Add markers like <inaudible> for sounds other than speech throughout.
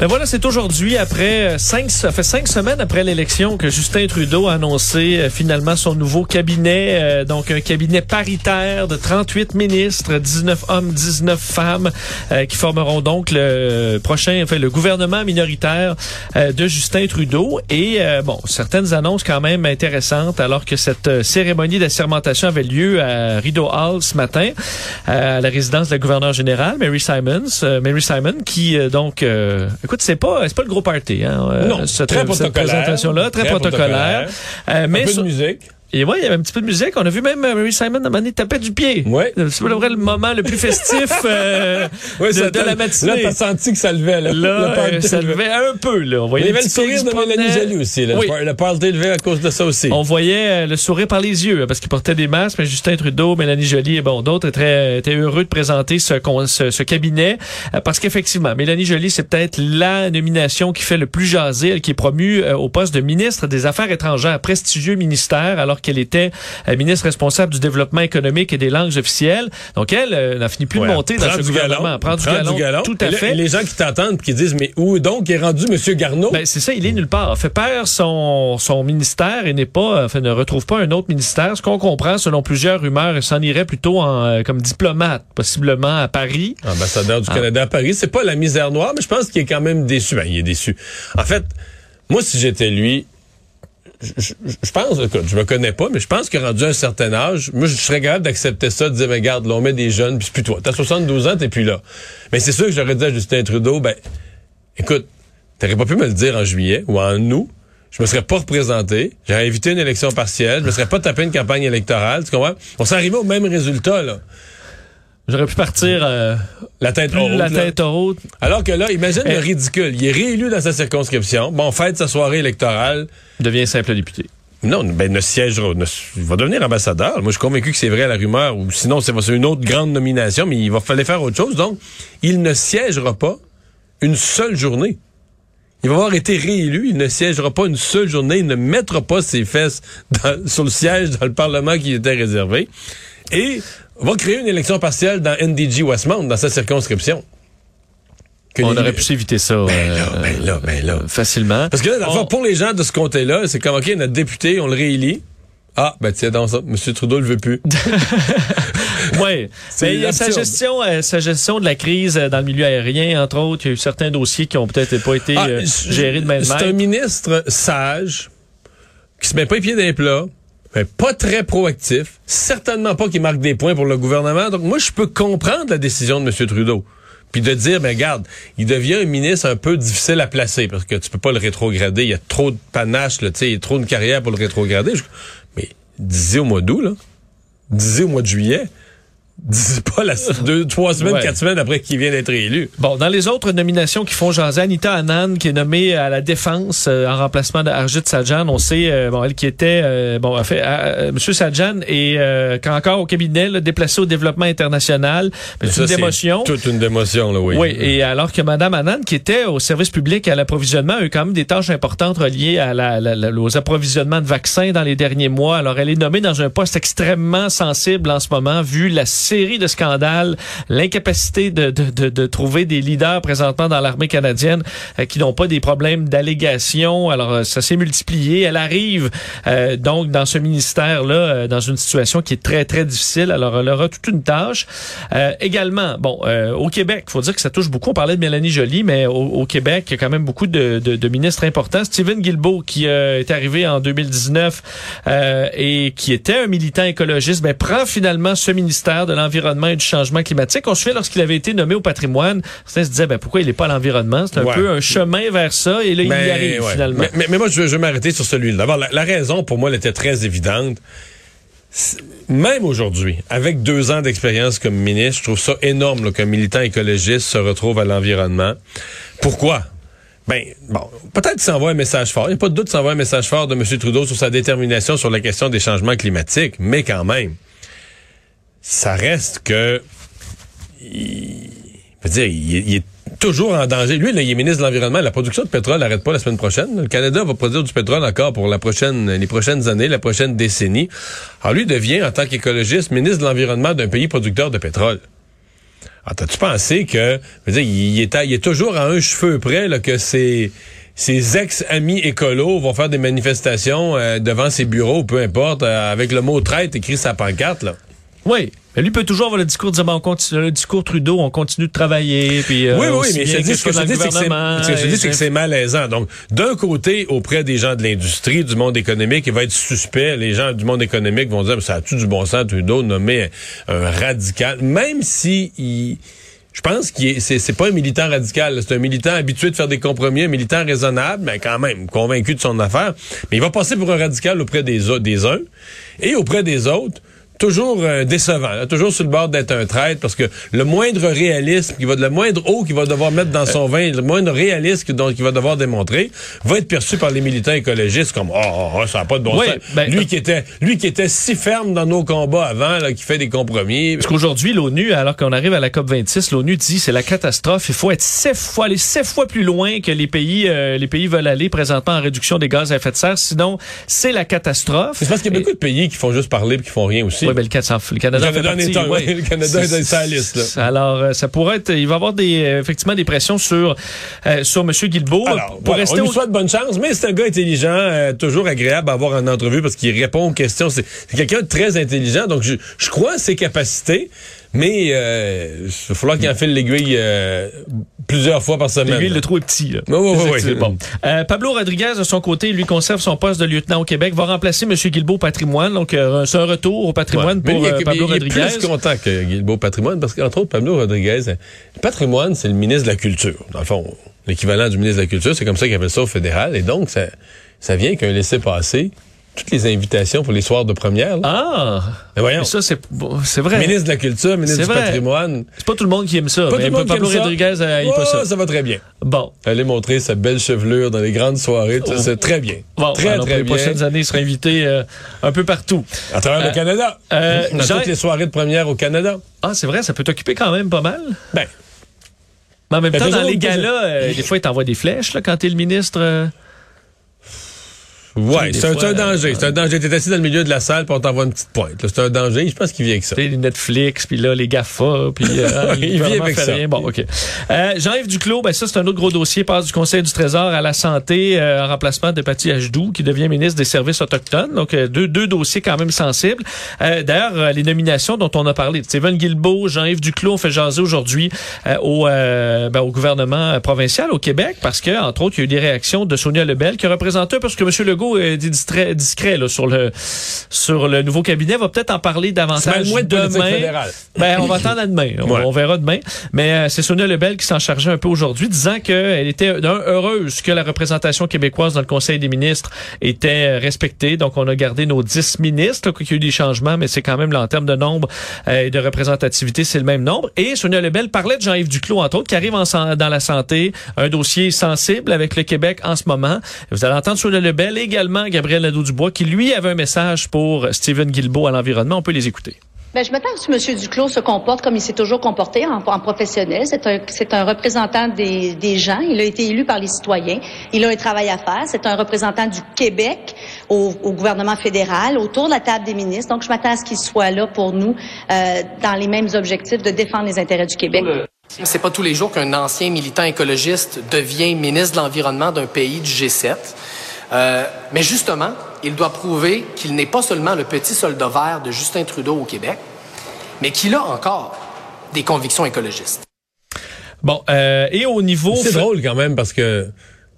Ben voilà, c'est aujourd'hui, après euh, cinq, ça fait cinq semaines après l'élection que Justin Trudeau a annoncé euh, finalement son nouveau cabinet, euh, donc un cabinet paritaire de 38 ministres, 19 hommes, 19 femmes, qui formeront donc le prochain, enfin le gouvernement minoritaire de Justin Trudeau. Et bon, certaines annonces quand même intéressantes, alors que cette cérémonie d'assermentation avait lieu à Rideau Hall ce matin, à la résidence de la gouverneure générale, Mary Simons, Mary Simon, qui donc Écoute, c'est pas c'est pas le gros party hein. Euh, non, cette, très protocolaire. présentation là, très, protocolaire. Euh, mais Un peu de musique. Et ouais, il y avait un petit peu de musique. On a vu même euh, Mary Simon à un taper du pied. Ouais. C'est le moment le plus festif euh, <laughs> ouais, de, de la matinée. Là, t'as senti que ça levait. Là, là euh, ça levait un peu. Là. On voyait il y avait le sourire de Mélanie Jolie aussi. Là. Oui. Le party levé à cause de ça aussi. On voyait le sourire par les yeux parce qu'il portait des masques. Mais Justin Trudeau, Mélanie Jolie et bon d'autres étaient, étaient heureux de présenter ce, ce, ce cabinet parce qu'effectivement, Mélanie Jolie, c'est peut-être la nomination qui fait le plus jaser, elle qui est promue au poste de ministre des Affaires étrangères, prestigieux ministère, alors qu'elle était ministre responsable du développement économique et des langues officielles. Donc elle euh, n'a fini plus de monter dans ce gouvernement. Prend du, galon, du galon. Tout à fait. les gens qui t'entendent qui disent mais où donc est rendu M. Garneau? Ben c'est ça, il est nulle part. Il fait perdre son son ministère et n'est pas, enfin ne retrouve pas un autre ministère. Ce qu'on comprend, selon plusieurs rumeurs, il s'en irait plutôt en euh, comme diplomate, possiblement à Paris. Ambassadeur du ah. Canada à Paris. C'est pas la misère noire, mais je pense qu'il est quand même déçu. Ben, il est déçu. En fait, moi si j'étais lui, je, je, pense, écoute, je me connais pas, mais je pense que rendu un certain âge, moi, je serais capable d'accepter ça, de dire, mais regarde, là, on met des jeunes, puis c'est plus toi. T'as 72 ans, t'es plus là. Mais c'est sûr que j'aurais dit à Justin Trudeau, ben, écoute, t'aurais pas pu me le dire en juillet ou en août. Je me serais pas représenté. J'aurais évité une élection partielle. Je me serais pas tapé une campagne électorale. Tu comprends? On s'est arrivé au même résultat, là. J'aurais pu partir euh, la tête haute. La tête haute. Alors que là, imagine le eh. ridicule. Il est réélu dans sa circonscription. Bon, fête sa soirée électorale. Il devient simple député. Non, ben ne siègera, il va devenir ambassadeur. Moi, je suis convaincu que c'est vrai la rumeur, ou sinon c'est une autre grande nomination, mais il va falloir faire autre chose. Donc, il ne siégera pas une seule journée. Il va avoir été réélu, il ne siégera pas une seule journée, il ne mettra pas ses fesses sur le siège dans le Parlement qui était réservé. Et va créer une élection partielle dans NDG Westmount, dans sa circonscription. on aurait pu s'éviter ça ben là, ben là, ben là. facilement. Parce que là, pour les gens de ce côté-là, c'est comme, OK, notre député, on le réélit. Ah, ben tiens, dans ça, M. Trudeau le veut plus. <laughs> oui. <laughs> Mais il y a sa gestion, euh, sa gestion de la crise euh, dans le milieu aérien, entre autres. Il y a eu certains dossiers qui ont peut-être pas été ah, euh, gérés de même C'est un ministre sage, qui se met pas les pieds dans les plats, mais pas très proactif, certainement pas qu'il marque des points pour le gouvernement. Donc moi, je peux comprendre la décision de M. Trudeau. Puis de dire, ben regarde, il devient un ministre un peu difficile à placer parce que tu peux pas le rétrograder. Il y a trop de panache, là, il y a trop de carrière pour le rétrograder. Mais disait au mois d'août, là. Disait au mois de juillet pas la, deux, trois semaines, quatre semaines après qu'il vient d'être élu. Bon, dans les autres nominations qui font jaser, Anita Anand, qui est nommée à la défense euh, en remplacement d'Arjit Sajjan. On sait, euh, bon, elle qui était, euh, bon, en fait, Monsieur Sajjan est encore au cabinet, là, déplacé au développement international. C'est une démotion. Toute une démotion, là, oui. Oui, et alors que Madame Anand, qui était au service public à l'approvisionnement, a eu quand même des tâches importantes reliées à la, la, aux approvisionnements de vaccins dans les derniers mois. Alors, elle est nommée dans un poste extrêmement sensible en ce moment, vu la série de scandales, l'incapacité de, de, de, trouver des leaders présentement dans l'armée canadienne euh, qui n'ont pas des problèmes d'allégation. Alors, euh, ça s'est multiplié. Elle arrive euh, donc dans ce ministère-là, dans une situation qui est très, très difficile. Alors, elle aura toute une tâche. également, bon, au Québec, faut dire que ça touche beaucoup. On parlait de Mélanie Joly, mais au, Québec, il y a quand même beaucoup de, de, de ministres importants. Stephen Guilbeault, qui est arrivé en 2019 et qui était un militant écologiste, ben, prend finalement ce ministère de l'environnement et du changement climatique. On se fait lorsqu'il avait été nommé au patrimoine, certains se disaient ben pourquoi il n'est pas à l'environnement, c'est un peu un chemin vers ça et là il y arrive finalement. Mais, mais, moi je veux, m'arrêter sur celui-là. D'abord la, raison pour moi elle était très évidente. Même aujourd'hui, avec deux ans d'expérience comme ministre, je trouve ça énorme qu'un militant écologiste se retrouve à l'environnement. Pourquoi? Ben, bon, peut-être qu'il s'envoie un message fort. Il n'y a pas de doute qu'il s'envoie un message fort de M. Trudeau sur sa détermination sur la question des changements climatiques, mais quand même ça reste que je veux dire, il, est- il toujours en danger. Lui, là, il est ministre de l'Environnement. La production de pétrole n'arrête pas la semaine prochaine. Le Canada va produire du pétrole encore pour la prochaine, les prochaines années, la prochaine décennie. Alors lui devient, en tant qu'écologiste, ministre de l'Environnement d'un pays producteur de pétrole. Alors, t'as-tu pensé que, je veux dire, il il est toujours à un cheveu près là, que ses, ses ex-amis écolos vont faire des manifestations euh, devant ses bureaux, peu importe, euh, avec le mot traite écrit sa pancarte. Là? Oui. Mais lui peut toujours avoir le discours de dire, bon, on continue, le discours Trudeau, on continue de travailler. Puis, euh, oui, oui, mais je dis, que ce que je dis, c'est que c'est- que que malaisant. Donc, d'un côté, auprès des gens de l'industrie, du monde économique, il va être suspect. Les gens du monde économique vont dire, mais ça a-tu du bon sens, Trudeau, nommer un radical, même si il... Je pense qu'il est, c'est, c'est pas un militant radical, c'est un militant habitué de faire des compromis, un militant raisonnable, mais quand même convaincu de son affaire. Mais il va passer pour un radical auprès des uns et auprès des autres toujours euh, décevant, là, toujours sur le bord d'être un traître, parce que le moindre réalisme, qui va, le moindre eau qu'il va devoir mettre dans son vin, le moindre réalisme qu'il va devoir démontrer, va être perçu par les militants écologistes comme oh, oh, oh, ça n'a pas de bon sens. ben, lui qui était lui qui était si ferme dans nos combats avant, là, qui fait des compromis. Parce qu'aujourd'hui, l'ONU, alors qu'on arrive à la COP26, l'ONU dit c'est la catastrophe. Il faut être sept fois, aller sept fois plus loin que les pays, euh, les pays veulent aller présentement en réduction des gaz à effet de serre. Sinon, c'est la catastrophe. C'est parce qu'il y a beaucoup de pays qui font juste parler et qui font rien aussi. Oui, ben, le, Canada- le Canada, <laughs> Le Canada fait en est partie, un, ouais. Le Canada est dans sa liste, là. Alors, euh, ça pourrait être, il va y avoir des, euh, effectivement des pressions sur, euh, sur M. Guilbeault. Alors, pour voilà, rester on lui au- souhaite bonne chance, mais c'est un gars intelligent, euh, toujours agréable à avoir en entrevue parce qu'il répond aux questions. C'est quelqu'un de très intelligent, donc je, je crois à ses capacités, mais euh, il va falloir qu'il enfile l'aiguille euh, plusieurs fois par semaine. L'aiguille, le trou est petit. Là. Oui, oui, oui, bon. Euh, Pablo Rodriguez, de son côté, lui conserve son poste de lieutenant au Québec, va remplacer M. Guilbeault au patrimoine. Donc, euh, c'est un retour au patrimoine Ouais. pour Mais euh, il, est- Pablo il est Rodriguez. plus content que Guilbeault Patrimoine parce qu'entre autres, Pablo Rodriguez, le patrimoine, c'est le ministre de la Culture. Dans le fond, l'équivalent du ministre de la Culture, c'est comme ça qu'il appelle ça au fédéral. Et donc, ça, ça vient qu'un laissez-passer toutes les invitations pour les soirs de première. là. Ah! Mais voyons. Mais ça, c'est c'est vrai. Ministre de la Culture, ministre du vrai. patrimoine. C'est pas tout le monde qui aime ça. Pas mais tout le monde qui Pablo ça. Rodriguez, euh, il Oh, pas ça. ça va très bien. Bon. Aller montrer sa belle chevelure dans les grandes soirées, tout ça, c'est très bien. Bon, très, alors, très pour les bien. prochaines années, il sera invité euh, un peu partout. À travers Euh, le Canada. euh, dans Jean- toutes les soirées de première au Canada. Ah, c'est vrai, ça peut t'occuper quand même pas mal. Ben, Mais en même Ben, temps, dans les galas, des fois, ils t'envoient des flèches là, quand t'es le ministre. Ouais, c'est un, danger. euh, C'est un danger. T'es assis dans le milieu de la salle pour on t'envoie une petite pointe. C'est un danger. Je pense qu'il vient avec ça. Les Netflix, puis là, les GAFA, puis euh, <laughs> Il gouvernement avec ça. rien. Bon, OK. Euh, Jean-Yves Duclos, ben ça, c'est un autre gros dossier. Passe du Conseil du Trésor à la santé euh, en remplacement de Paty Ajdou, qui devient ministre des Services autochtones. Donc, euh, deux, deux dossiers quand même sensibles. Euh, D'ailleurs, les nominations dont on a parlé, Stephen Guilbeault, Jean-Yves Duclos, ont fait jaser aujourd'hui euh, au, ben, au gouvernement provincial au Québec, parce que, entre autres, il y a eu des réactions de Sonia Lebel, qui a représenté un peu ce que M. Legault est discret, discret là, sur, le, sur le nouveau cabinet. Va peut-être en parler davantage moins de demain. Ben, on va attendre à demain. On, Ouais. on verra demain. Mais euh, c'est Sonia Lebel qui s'en chargeait un peu aujourd'hui, disant qu'elle était d'un, heureuse que la représentation québécoise dans le Conseil des ministres était euh, respectée. Donc, on a gardé nos 10 ministres, qu'il y a eu des changements, mais c'est quand même, là, en termes de nombre euh, et de représentativité, c'est le même nombre. Et Sonia Lebel parlait de Jean-Yves Duclos, entre autres, qui arrive en dans la santé, un dossier sensible avec le Québec en ce moment. Vous allez entendre Sonia Lebel et également Gabriel Nadeau-Dubois, qui lui avait un message pour Stephen Guilbeault à l'environnement. On peut les écouter. Ben, je m'attends à ce que M. Duclos se comporte comme il s'est toujours comporté en, en professionnel. C'est un, c'est un représentant des, des gens. Il a été élu par les citoyens. Il a un travail à faire. C'est un représentant du Québec au, au gouvernement fédéral, autour de la table des ministres. Donc, je m'attends à ce qu'il soit là pour nous euh, dans les mêmes objectifs de défendre les intérêts du Québec. C'est pas tous les jours qu'un ancien militant écologiste devient ministre de l'Environnement d'un pays du G7. Euh, mais justement, il doit prouver qu'il n'est pas seulement le petit soldat vert de Justin Trudeau au Québec, mais qu'il a encore des convictions écologistes. Bon, euh, et au niveau... C'est drôle quand même parce que,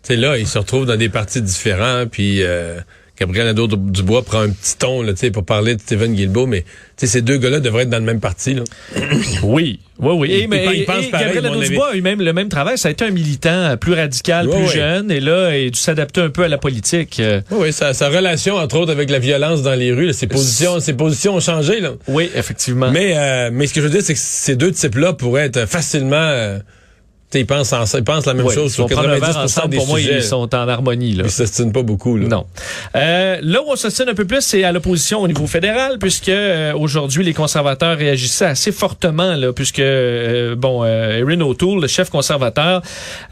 tu sais, là, ils se retrouvent dans des partis différents, puis euh, Gabriel Nadeau-Dubois prend un petit ton, là, tu sais, pour parler de Stephen Guilbeault, mais, ces deux gars-là devraient être dans le même parti, là. <coughs> Oui, oui, oui. Et, mais, pense et pareil, Gabriel Nadeau-Dubois a eu même le même travail. Ça a été un militant plus radical, Oui, plus oui. jeune, et là, il a dû s'adapter un peu à la politique. Euh, Oui, oui, sa, sa relation, entre autres, avec la violence dans les rues, là, ses positions, ses positions ont changé, là. oui, effectivement. Mais, euh, mais ce que je veux dire, c'est que ces deux types-là pourraient être facilement euh, Ils pensent, en, ils pensent la même chose sur vont prendre un 90 verre ensemble, des pour moi, sujets. ils sont en harmonie. Là. Ils s'estinent pas beaucoup. Là. Non. Euh, là où on s'ostine un peu plus, c'est à l'opposition au niveau fédéral, puisque euh, aujourd'hui, les conservateurs réagissaient assez fortement, là, puisque, euh, bon, euh, Erin O'Toole, le chef conservateur,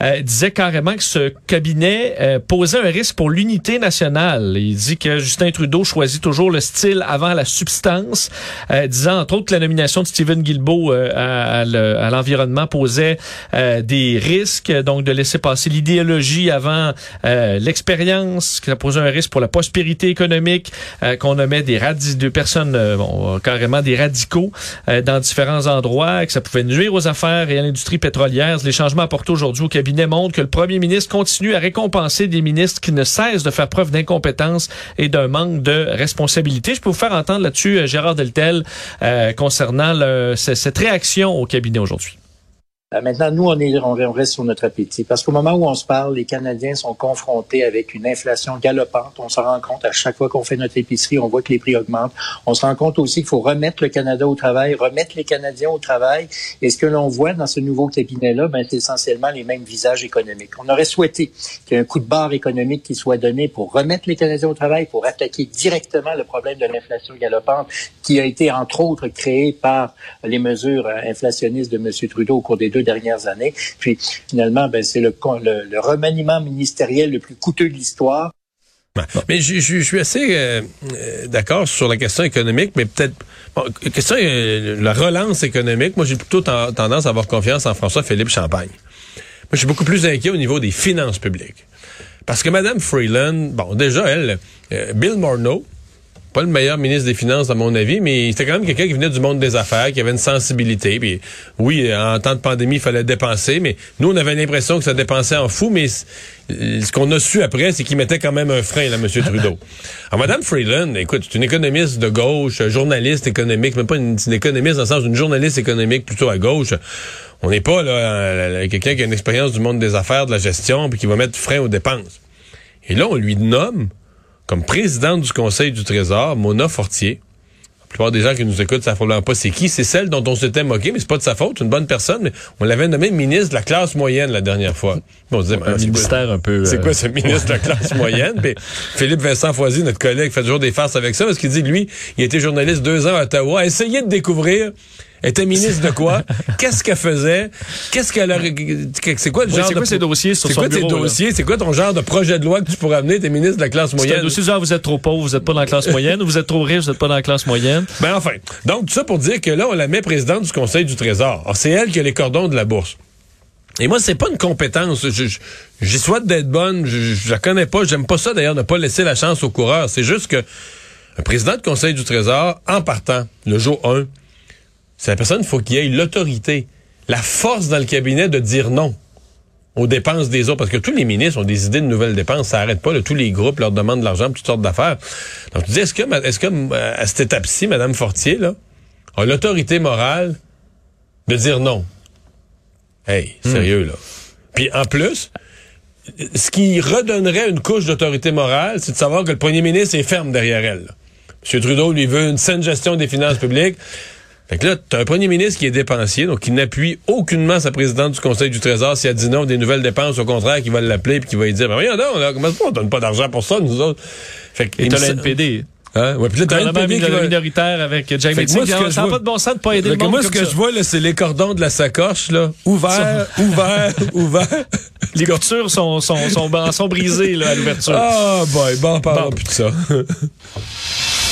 euh, disait carrément que ce cabinet euh, posait un risque pour l'unité nationale. Il dit que Justin Trudeau choisit toujours le style avant la substance, euh, disant entre autres que la nomination de Stephen Guilbeault euh, à, à le- à l'environnement posait euh, des risques, donc de laisser passer l'idéologie avant euh, l'expérience, que ça posait un risque pour la prospérité économique, euh, qu'on nommait des deux personnes, euh, bon, carrément des radicaux euh, dans différents endroits, que ça pouvait nuire aux affaires et à l'industrie pétrolière. Les changements apportés aujourd'hui au cabinet montrent que le premier ministre continue à récompenser des ministres qui ne cessent de faire preuve d'incompétence et d'un manque de responsabilité. Je peux vous faire entendre là-dessus euh, Gérard Deltel concernant le- cette réaction au cabinet aujourd'hui. Euh, Maintenant, nous, on, est, on reste sur notre appétit. Parce qu'au moment où on se parle, les Canadiens sont confrontés avec une inflation galopante. On se rend compte à chaque fois qu'on fait notre épicerie, on voit que les prix augmentent. On se rend compte aussi qu'il faut remettre le Canada au travail, remettre les Canadiens au travail. Et ce que l'on voit dans ce nouveau cabinet-là, ben, c'est essentiellement les mêmes visages économiques. On aurait souhaité qu'il y ait un coup de barre économique qui soit donné pour remettre les Canadiens au travail, pour attaquer directement le problème de l'inflation galopante qui a été, entre autres, créé par les mesures euh, inflationnistes de M. Trudeau au cours des deux dernières années. Puis, finalement, ben, c'est le, remaniement ministériel le plus coûteux de l'histoire. Mais je, suis assez euh, euh, d'accord sur la question économique, mais peut-être bon, question euh, la relance économique. Moi, j'ai plutôt ten- tendance à avoir confiance en François-Philippe Champagne. Moi, je suis beaucoup plus inquiet au niveau des finances publiques. Parce que Mme Freeland, bon, déjà, elle, euh, Bill Morneau, pas le meilleur ministre des Finances, à mon avis, mais c'était quand même quelqu'un qui venait du monde des affaires, qui avait une sensibilité. Puis, oui, en temps de pandémie, il fallait dépenser, mais nous, on avait l'impression que ça dépensait en fou, mais euh, ce qu'on a su après, c'est qu'il mettait quand même un frein, là, M. <laughs> Trudeau. Alors, Mme Freeland, écoute, c'est une économiste de gauche, journaliste économique, même pas une, une économiste dans le sens d'une journaliste économique plutôt à gauche. On n'est pas là euh, quelqu'un qui a une expérience du monde des affaires, de la gestion, puis qui va mettre frein aux dépenses. Et là, on lui nomme comme présidente du Conseil du Trésor, Mona Fortier. La plupart des gens qui nous écoutent savent probablement pas c'est qui. C'est celle dont on s'était moqué, mais c'est pas de sa faute, une bonne personne, mais on l'avait nommée ministre de la classe moyenne la dernière fois. On disait, Un c'est quoi- ministère un peu... c'est euh, quoi ce ministre de la classe moyenne? Puis <laughs> Philippe Vincent Foisy, notre collègue, fait toujours des farces avec ça parce qu'il dit, lui, il a été journaliste deux ans à Ottawa, a essayé de découvrir, était ministre de quoi? Qu'est-ce qu'elle faisait? Qu'est-ce qu'elle a... C'est quoi le Oui, genre c'est de... quoi ses dossiers sur C'est quoi tes bureau, dossiers? C'est quoi ton genre de projet de loi que tu pourrais amener? T'es ministre de la classe C'est un moyenne. dossier genre, vous êtes trop pauvre, vous êtes pas dans la classe <laughs> moyenne, ou vous êtes trop riche, vous êtes pas dans la classe moyenne. Ben enfin. Donc, tout ça pour dire que là, on la met présidente du Conseil du Trésor. C'est elle qui a les cordons de la bourse. Et moi, c'est pas une compétence. J'y souhaite d'être bonne. Je, je la connais pas. J'aime pas ça, d'ailleurs, ne pas laisser la chance aux coureurs. C'est juste que un président du Conseil du Trésor, en partant, le jour 1, c'est la personne, il faut qu'il ait l'autorité, la force dans le cabinet de dire non aux dépenses des autres. Parce que tous les ministres ont des idées de nouvelles dépenses. Ça arrête pas. là. tous les groupes leur demandent de l'argent pour toutes sortes d'affaires. Donc, tu dis, est-ce que, est-ce que euh, à cette étape-ci, Mme Fortier, là, a l'autorité morale de dire non? Hey, sérieux, là. Puis, en plus, ce qui redonnerait une couche d'autorité morale, c'est de savoir que le premier ministre est ferme derrière elle. là. M. Trudeau, lui, veut une saine gestion des finances publiques. Fait que là, t'as un premier ministre qui est dépensier, donc qui n'appuie aucunement sa présidente du Conseil du Trésor si elle dit non des nouvelles dépenses, au contraire, qui va l'appeler puis qui va lui dire, ben voyons donc, là, comment ça, on donne pas d'argent pour ça, nous autres? Fait que, Et t'as le NPD. Hein? Ouais, puis là, t'as NPD qui va- minoritaire avec Jack Fait que moi, ce que je Ça n'a vois- pas de bon sens de pas aider le monde moi, ce que je vois, là, c'est les cordons de la sacoche, là. Ouvert, ouvert, <laughs> ouvert. Les coutures sont, sont, sont, sont, brisées là, à l'ouverture. Ah, boy, bon, Bon. plus de ça. <laughs>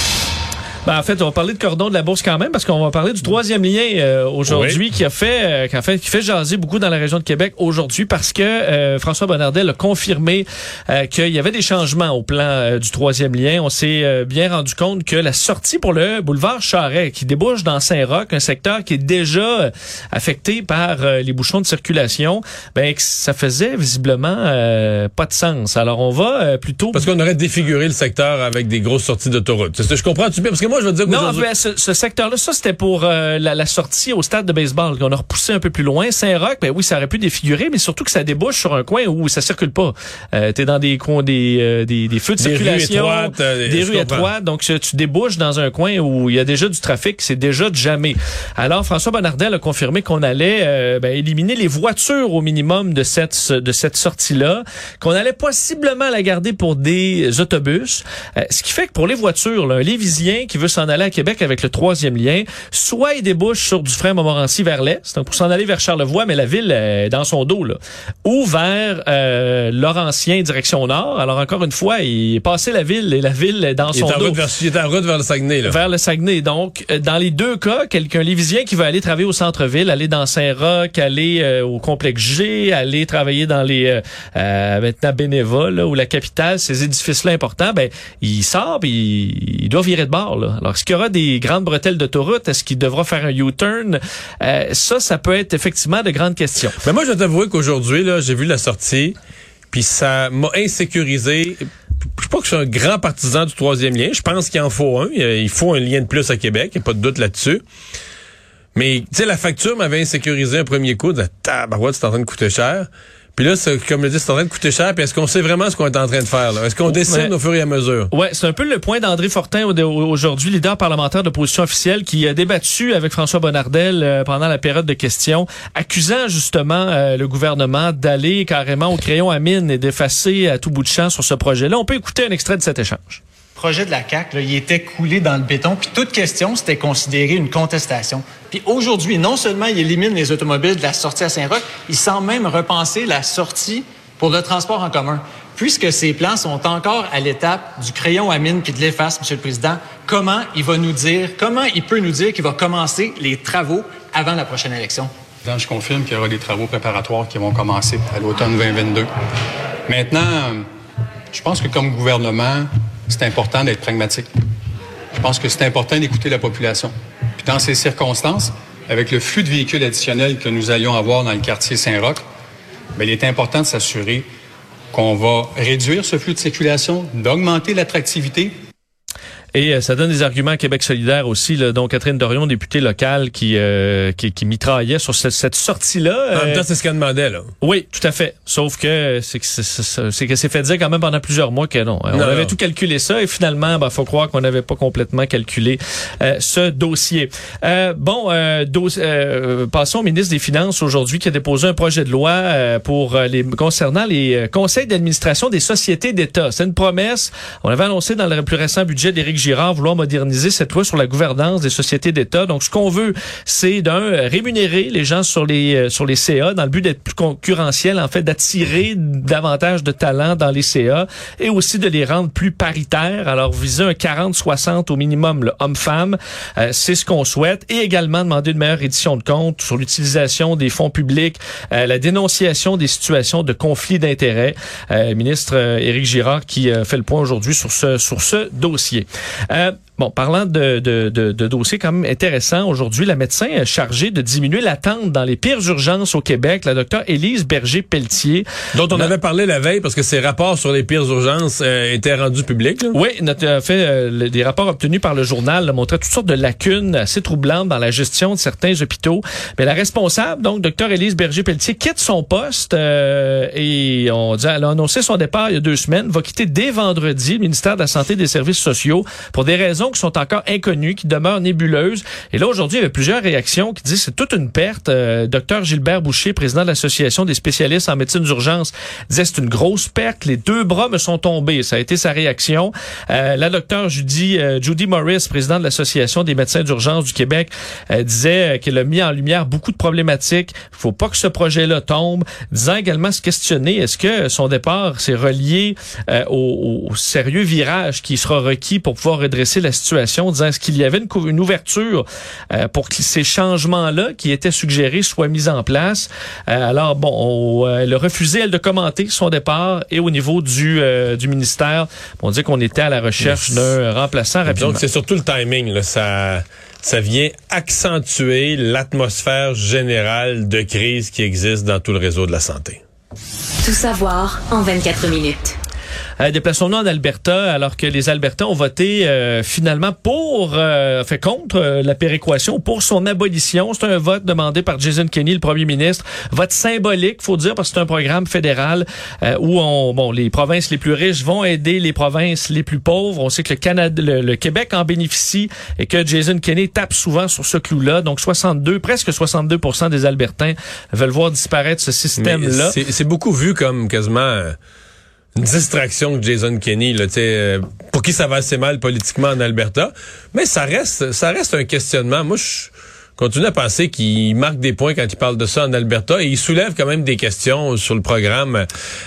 Ben, en fait, on va parler de cordon de la bourse quand même parce qu'on va parler du troisième lien euh, aujourd'hui qui a fait, euh, qui a fait, qui fait jaser beaucoup dans la région de Québec aujourd'hui parce que euh, François Bonnardel a confirmé euh, qu'il y avait des changements au plan euh, du troisième lien. On s'est euh, bien rendu compte que la sortie pour le boulevard Charret qui débouche dans Saint-Roch, un secteur qui est déjà affecté par les bouchons de circulation, ben que ça faisait visiblement euh, pas de sens. Alors on va euh, plutôt Parce qu'on aurait défiguré le secteur avec des grosses sorties d'autoroute. Je comprends-tu bien? Parce que moi, moi, je veux dire Non, ce, ce secteur-là, ça c'était pour euh, la, la sortie au stade de baseball qu'on a repoussé un peu plus loin. Saint-Roch, ben oui, ça aurait pu défigurer, mais surtout que ça débouche sur un coin où ça circule pas. Euh, T'es dans des coins, des, euh, des, des feux de Des rues circulation, étroites, euh, des je rues comprends. étroites. Donc tu tu débouches dans un coin où il y a déjà du trafic, c'est déjà de jamais. Alors François Bonnardel a confirmé qu'on allait euh, ben, éliminer les voitures au minimum de cette de cette sortie-là, qu'on allait possiblement la garder pour des autobus. Euh, ce qui fait que pour les voitures, là, un Lévisien qui veut s'en aller à Québec avec le troisième lien, soit il débouche sur du frein Montmorency vers l'est, donc pour s'en aller vers Charlevoix, mais la ville est dans son dos, là, ou vers euh, Laurentien, direction nord. Alors encore une fois, il est passé la ville et la ville est dans il son dos vers, il est en route vers le Saguenay, là. vers le Saguenay. Donc, euh, dans les deux cas, quelqu'un lévisien qui va aller travailler au centre-ville, aller dans Saint-Roch, aller euh, au complexe G, aller travailler dans les euh, euh, maintenant Bénéva, là, ou la capitale, ces édifices-là importants, ben il sort, puis il, il doit virer de bord. Là. Alors, est-ce qu'il y aura des grandes bretelles d'autoroute? Est-ce qu'il devra faire un U-turn? Euh, ça, ça peut être effectivement de grandes questions. Mais moi, je dois t'avouer qu'aujourd'hui, là, j'ai vu la sortie, puis ça m'a insécurisé. Je sais pas que je suis un grand partisan du troisième lien. Je pense qu'il en faut un. Il faut un lien de plus à Québec. Il n'y a pas de doute là-dessus. Mais, tu sais, la facture m'avait insécurisé un premier coup. De tabarouette, c'est en train de coûter cher. Puis là, c'est- comme je dis, c'est en train de coûter cher. Puis est-ce qu'on sait vraiment ce qu'on est en train de faire? Est-ce qu'on décide au fur et à mesure? Ouais, c'est un peu le point d'André Fortin au- aujourd'hui, leader parlementaire d'opposition officielle, qui a débattu avec François Bonnardel euh, pendant la période de questions, accusant justement euh, le gouvernement d'aller carrément au crayon à mine et d'effacer à tout bout de champ sur ce projet-là. On peut écouter un extrait de cet échange. Projet de la CAC, il était coulé dans le béton, puis toute question, c'était considéré une contestation. Puis aujourd'hui, non seulement il élimine les automobiles de la sortie à Saint-Roch, il semble même repenser la sortie pour le transport en commun. Puisque ces plans sont encore à l'étape du crayon à mine puis de l'efface, Monsieur le Président, comment il va nous dire, comment il peut nous dire qu'il va commencer les travaux avant la prochaine élection? Je confirme qu'il y aura des travaux préparatoires qui vont commencer à l'automne 2022. Maintenant, je pense que comme gouvernement, c'est important d'être pragmatique. Je pense que c'est important d'écouter la population. Puis dans ces circonstances, avec le flux de véhicules additionnels que nous allions avoir dans le quartier Saint-Roch, bien, il est important de s'assurer qu'on va réduire ce flux de circulation, d'augmenter l'attractivité Et euh, ça donne des arguments à Québec solidaire aussi. Là, donc Catherine Dorion, députée locale, qui, euh, qui, qui mitraillait sur cette, cette sortie-là. En même Euh, temps, c'est ce qu'elle demandait, là. Oui, tout à fait. Sauf que c'est que c'est- fait dire quand même pendant plusieurs mois que non. On Non, avait non. tout calculé ça et finalement, ben, faut croire qu'on n'avait pas complètement calculé euh, ce dossier. Euh, bon, dos- passons au ministre des Finances aujourd'hui qui a déposé un projet de loi pour les concernant les conseils d'administration des sociétés d'État. C'est une promesse. On avait annoncé dans le plus récent budget d'Éric Girard vouloir moderniser cette loi sur la gouvernance des sociétés d'État. Donc, ce qu'on veut, c'est d'un rémunérer les gens sur les euh, sur les CA dans le but d'être plus concurrentiel, en fait, d'attirer davantage de talents dans les CA et aussi de les rendre plus paritaires. Alors, viser un 40-60 au minimum, homme-femme, euh, c'est ce qu'on souhaite. Et également demander une meilleure édition de compte sur l'utilisation des fonds publics, euh, la dénonciation des situations de conflit d'intérêts. Euh, ministre euh, Éric Girard qui euh, fait le point aujourd'hui sur ce sur ce dossier. Euh, Bon, parlant de, de, de, de dossiers quand même intéressants, aujourd'hui, la médecin est chargée de diminuer l'attente dans les pires urgences au Québec, la docteure Élise Berger-Pelletier. Dont on Non. avait parlé la veille parce que ces rapports sur les pires urgences euh, étaient rendus publics. là. Oui, notre, en fait, euh, le- des rapports obtenus par le journal là, montraient toutes sortes de lacunes assez troublantes dans la gestion de certains hôpitaux. Mais la responsable, donc, docteur Élise Berger-Pelletier, quitte son poste euh, et on dit, elle a annoncé son départ il y a deux semaines, va quitter dès vendredi le ministère de la Santé et des Services sociaux pour des raisons qui sont encore inconnues, qui demeurent nébuleuses. Et là, aujourd'hui, il y avait plusieurs réactions qui disent c'est toute une perte. Euh, docteur Gilbert Boucher, président de l'Association des spécialistes en médecine d'urgence, disait c'est une grosse perte. Les deux bras me sont tombés. Ça a été sa réaction. Euh, la docteure Judy, euh, Judy Morris, présidente de l'Association des médecins d'urgence du Québec, euh, disait euh, qu'elle a mis en lumière beaucoup de problématiques. Il faut pas que ce projet-là tombe. Disant également se questionner, est-ce que son départ s'est relié euh, au, au sérieux virage qui sera requis pour pouvoir redresser la situation, disant est-ce qu'il y avait une, ouverture euh, pour que ces changements-là qui étaient suggérés soient mis en place? Euh, alors bon, on, euh, elle a refusé elle de commenter son départ et au niveau du euh, du ministère, on dit qu'on était à la recherche d'un remplaçant rapidement. Donc, c'est surtout le timing. Là. Ça, ça vient accentuer l'atmosphère générale de crise qui existe dans tout le réseau de la santé. Tout savoir en 24 minutes. Euh, Déplaçons-nous en Alberta, alors que les Albertains ont voté euh, finalement pour, euh, fait contre euh, la péréquation, pour son abolition. C'est un vote demandé par Jason Kenney, le premier ministre. Vote symbolique, faut dire, parce que c'est un programme fédéral euh, où on, bon, les provinces les plus riches vont aider les provinces les plus pauvres. On sait que le Canada, le, le Québec en bénéficie et que Jason Kenney tape souvent sur ce clou-là. Donc 62, presque 62% des Albertains veulent voir disparaître ce système-là. C'est c'est beaucoup vu comme quasiment euh, distraction de Jason Kenney, là, euh, pour qui ça va assez mal politiquement en Alberta. Mais ça reste, ça reste un questionnement. Moi, je continue à penser qu'il marque des points quand il parle de ça en Alberta et il soulève quand même des questions sur le programme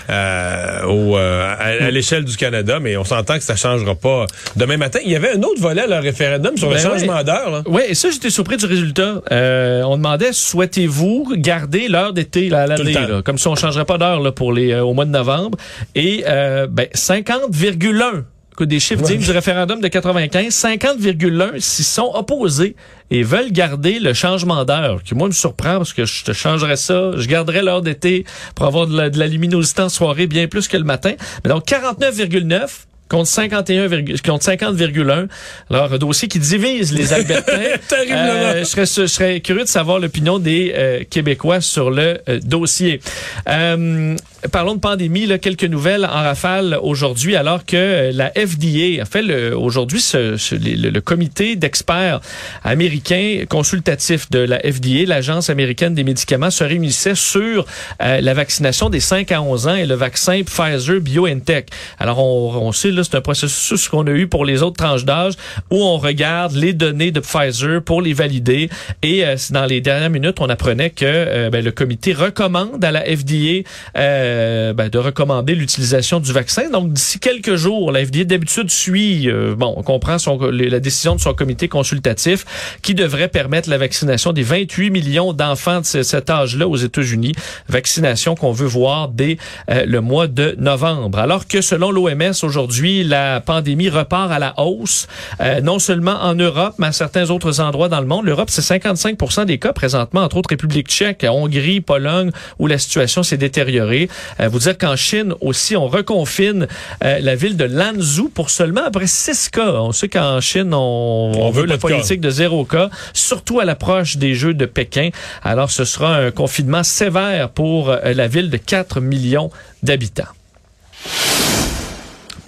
euh, au, euh, à, à l'échelle du Canada, mais on s'entend que ça changera pas demain matin. Il y avait un autre volet, le référendum sur le Ben changement ouais. d'heure. Oui, et ça, j'étais surpris du résultat. Euh, on demandait, souhaitez-vous garder l'heure d'été là, à l'année, comme si on changerait pas d'heure là, pour les euh, au mois de novembre. Et euh, ben, 50,1 des chiffres du référendum de 95, 50,1 s'y sont opposés et veulent garder le changement d'heure, qui moi me surprend parce que je te changerais ça, je garderais l'heure d'été pour avoir de la luminosité en soirée bien plus que le matin. Mais donc 49,9 contre 51, virgule- contre 50,1. Alors, un dossier qui divise les Albertains. <laughs> Euh, je, serais, je serais curieux de savoir l'opinion des euh, Québécois sur le euh, dossier. Euh, parlons de pandémie, là, quelques nouvelles en rafale aujourd'hui, alors que euh, la FDA a fait aujourd'hui ce, ce- le, le comité d'experts américains consultatifs de la FDA, l'Agence américaine des médicaments, se réunissait sur euh, la vaccination des 5 à 11 ans et le vaccin Pfizer BioNTech. Alors, on, on sait, c'est un processus qu'on a eu pour les autres tranches d'âge où on regarde les données de Pfizer pour les valider. Et euh, dans les dernières minutes, on apprenait que euh, ben, le comité recommande à la FDA euh, ben, de recommander l'utilisation du vaccin. Donc, d'ici quelques jours, la FDA d'habitude suit, euh, bon, on comprend la décision de son comité consultatif qui devrait permettre la vaccination des 28 millions d'enfants de ce- cet âge-là aux États-Unis. Vaccination qu'on veut voir dès euh, le mois de novembre. Alors que selon l'OMS aujourd'hui, la pandémie repart à la hausse, euh, non seulement en Europe, mais à certains autres endroits dans le monde. L'Europe, c'est 55% des cas présentement, entre autres République tchèque, Hongrie, Pologne, où la situation s'est détériorée. Euh, vous dire qu'en Chine aussi, on reconfine euh, la ville de Lanzhou pour seulement après six cas. On sait qu'en Chine, on, on veut veut la de cas. politique de zéro cas, surtout à l'approche des Jeux de Pékin. Alors, ce sera un confinement sévère pour la ville de 4 millions d'habitants.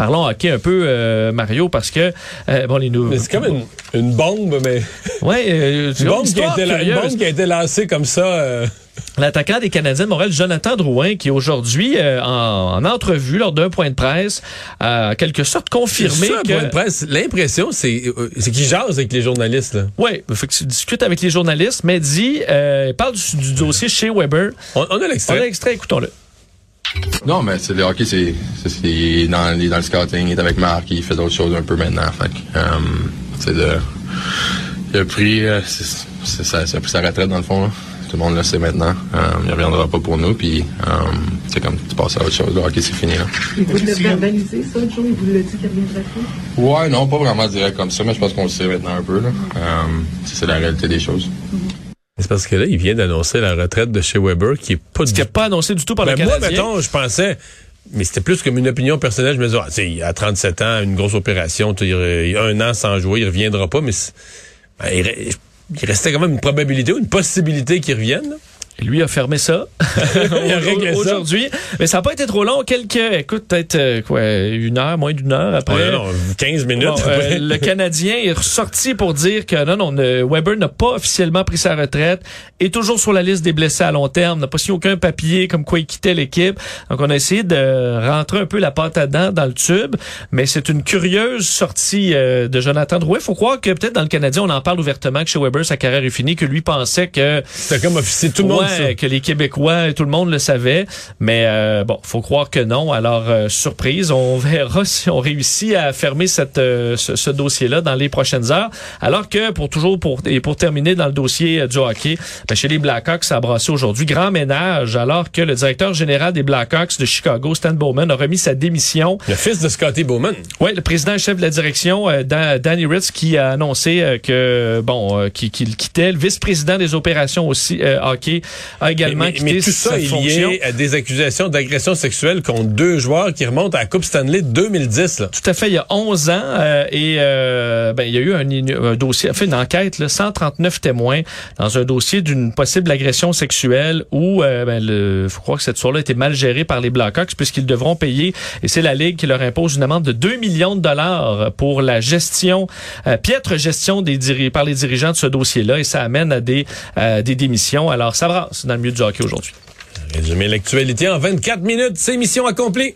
Parlons hockey un peu, euh, Mario, parce que euh, bon les Mais nouveaux. C'est comme une, une bombe, mais <laughs> Ouais, euh, c'est une bombe, qui a été, la- une bombe qui a été lancée comme ça. euh, L'attaquant des Canadiens de Montréal, Jonathan Drouin, qui aujourd'hui, euh, en, en entrevue lors d'un point de presse, a en quelque sorte confirmé ça, un que... point de presse. L'impression, c'est euh, qu'il jase avec les journalistes. Oui, il faut que tu discutes avec les journalistes, mais dit, euh, il parle du, du dossier chez Weber. On, on a On a l'extrait. l'extrait, écoutons-le. Non, mais c'est le hockey, c'est c'est- dans, dans le scouting, il est avec Marc, il fait d'autres choses un peu maintenant. Fait que, euh, c'est de, il a pris, euh, c'est ça, ça a pris sa retraite dans le fond. Là. Tout le monde le sait maintenant. Euh, il reviendra pas pour nous, puis euh, c'est comme tu passes à autre chose. Le hockey, c'est fini là. Il vous l'a verbalisé, ça, Joe? Il vous l'a dit qu'il reviendrait pas? Ouais, non, pas vraiment direct comme ça, mais je pense qu'on le sait maintenant un peu. Là. C'est la réalité des choses. C'est parce que là, il vient d'annoncer la retraite de chez Weber, qui est pas Ce du qui n'est pas annoncé du tout par Ben, le moi, Canadien. mettons, je pensais, mais c'était plus comme une opinion personnelle. Je me disais, ah, sais, a 37 ans, une grosse opération, il a un an sans jouer, il reviendra pas, mais ben, il restait quand même une probabilité ou une possibilité qu'il revienne. là. Lui a fermé ça <laughs> Il a réglé ça. aujourd'hui. Mais ça n'a pas été trop long. Quelques, écoute, peut-être euh, quoi, une heure, moins d'une heure après. Ouais, non, 15 minutes. Bon, euh, <laughs> le Canadien est ressorti pour dire que non, non, Weber n'a pas officiellement pris sa retraite, est toujours sur la liste des blessés à long terme, n'a pas signé aucun papier comme quoi il quittait l'équipe. Donc on a essayé de rentrer un peu la pâte à dents dans le tube, mais c'est une curieuse sortie euh, de Jonathan Drouin. Faut croire que peut-être dans le Canadien, on en parle ouvertement que chez Weber sa carrière est finie, que lui pensait que C'était comme officier, tout le monde Ça. que les Québécois tout le monde le savait. Mais euh, bon, faut croire que non. Alors, euh, surprise, on <laughs> verra si on réussit à fermer cette, euh, ce, ce dossier-là dans les prochaines heures. Alors que pour toujours, pour, et pour terminer dans le dossier euh, du hockey, ben, chez les Blackhawks, ça a brassé aujourd'hui grand ménage alors que le directeur général des Blackhawks de Chicago, Stan Bowman, a remis sa démission Le fils de Scotty Bowman. oui, le président et chef de la direction, euh, Dan- Danny Ritz, qui a annoncé euh, que bon, qu'il quittait. Le vice-président des opérations aussi euh, hockey, a également mais, quitté mais tout ça sa est fonction. lié à des accusations d'agression sexuelle contre deux joueurs qui remontent à la Coupe Stanley de 2010. Là. Tout à fait, il y a 11 ans, euh, et euh, ben, il y a eu un, un dossier, fait une enquête, là, 139 témoins dans un dossier d'une possible agression sexuelle où, euh, ben, le, faut croire que cette soirée a été mal gérée par les Blackhawks puisqu'ils devront payer, et c'est la Ligue qui leur impose une amende de 2 millions de dollars pour la gestion, euh, piètre gestion des par les dirigeants de ce dossier-là, et ça amène à des, euh, des démissions. Alors, ça brasse dans le milieu du hockey aujourd'hui. Résumer l'actualité en 24 minutes, c'est mission accomplie.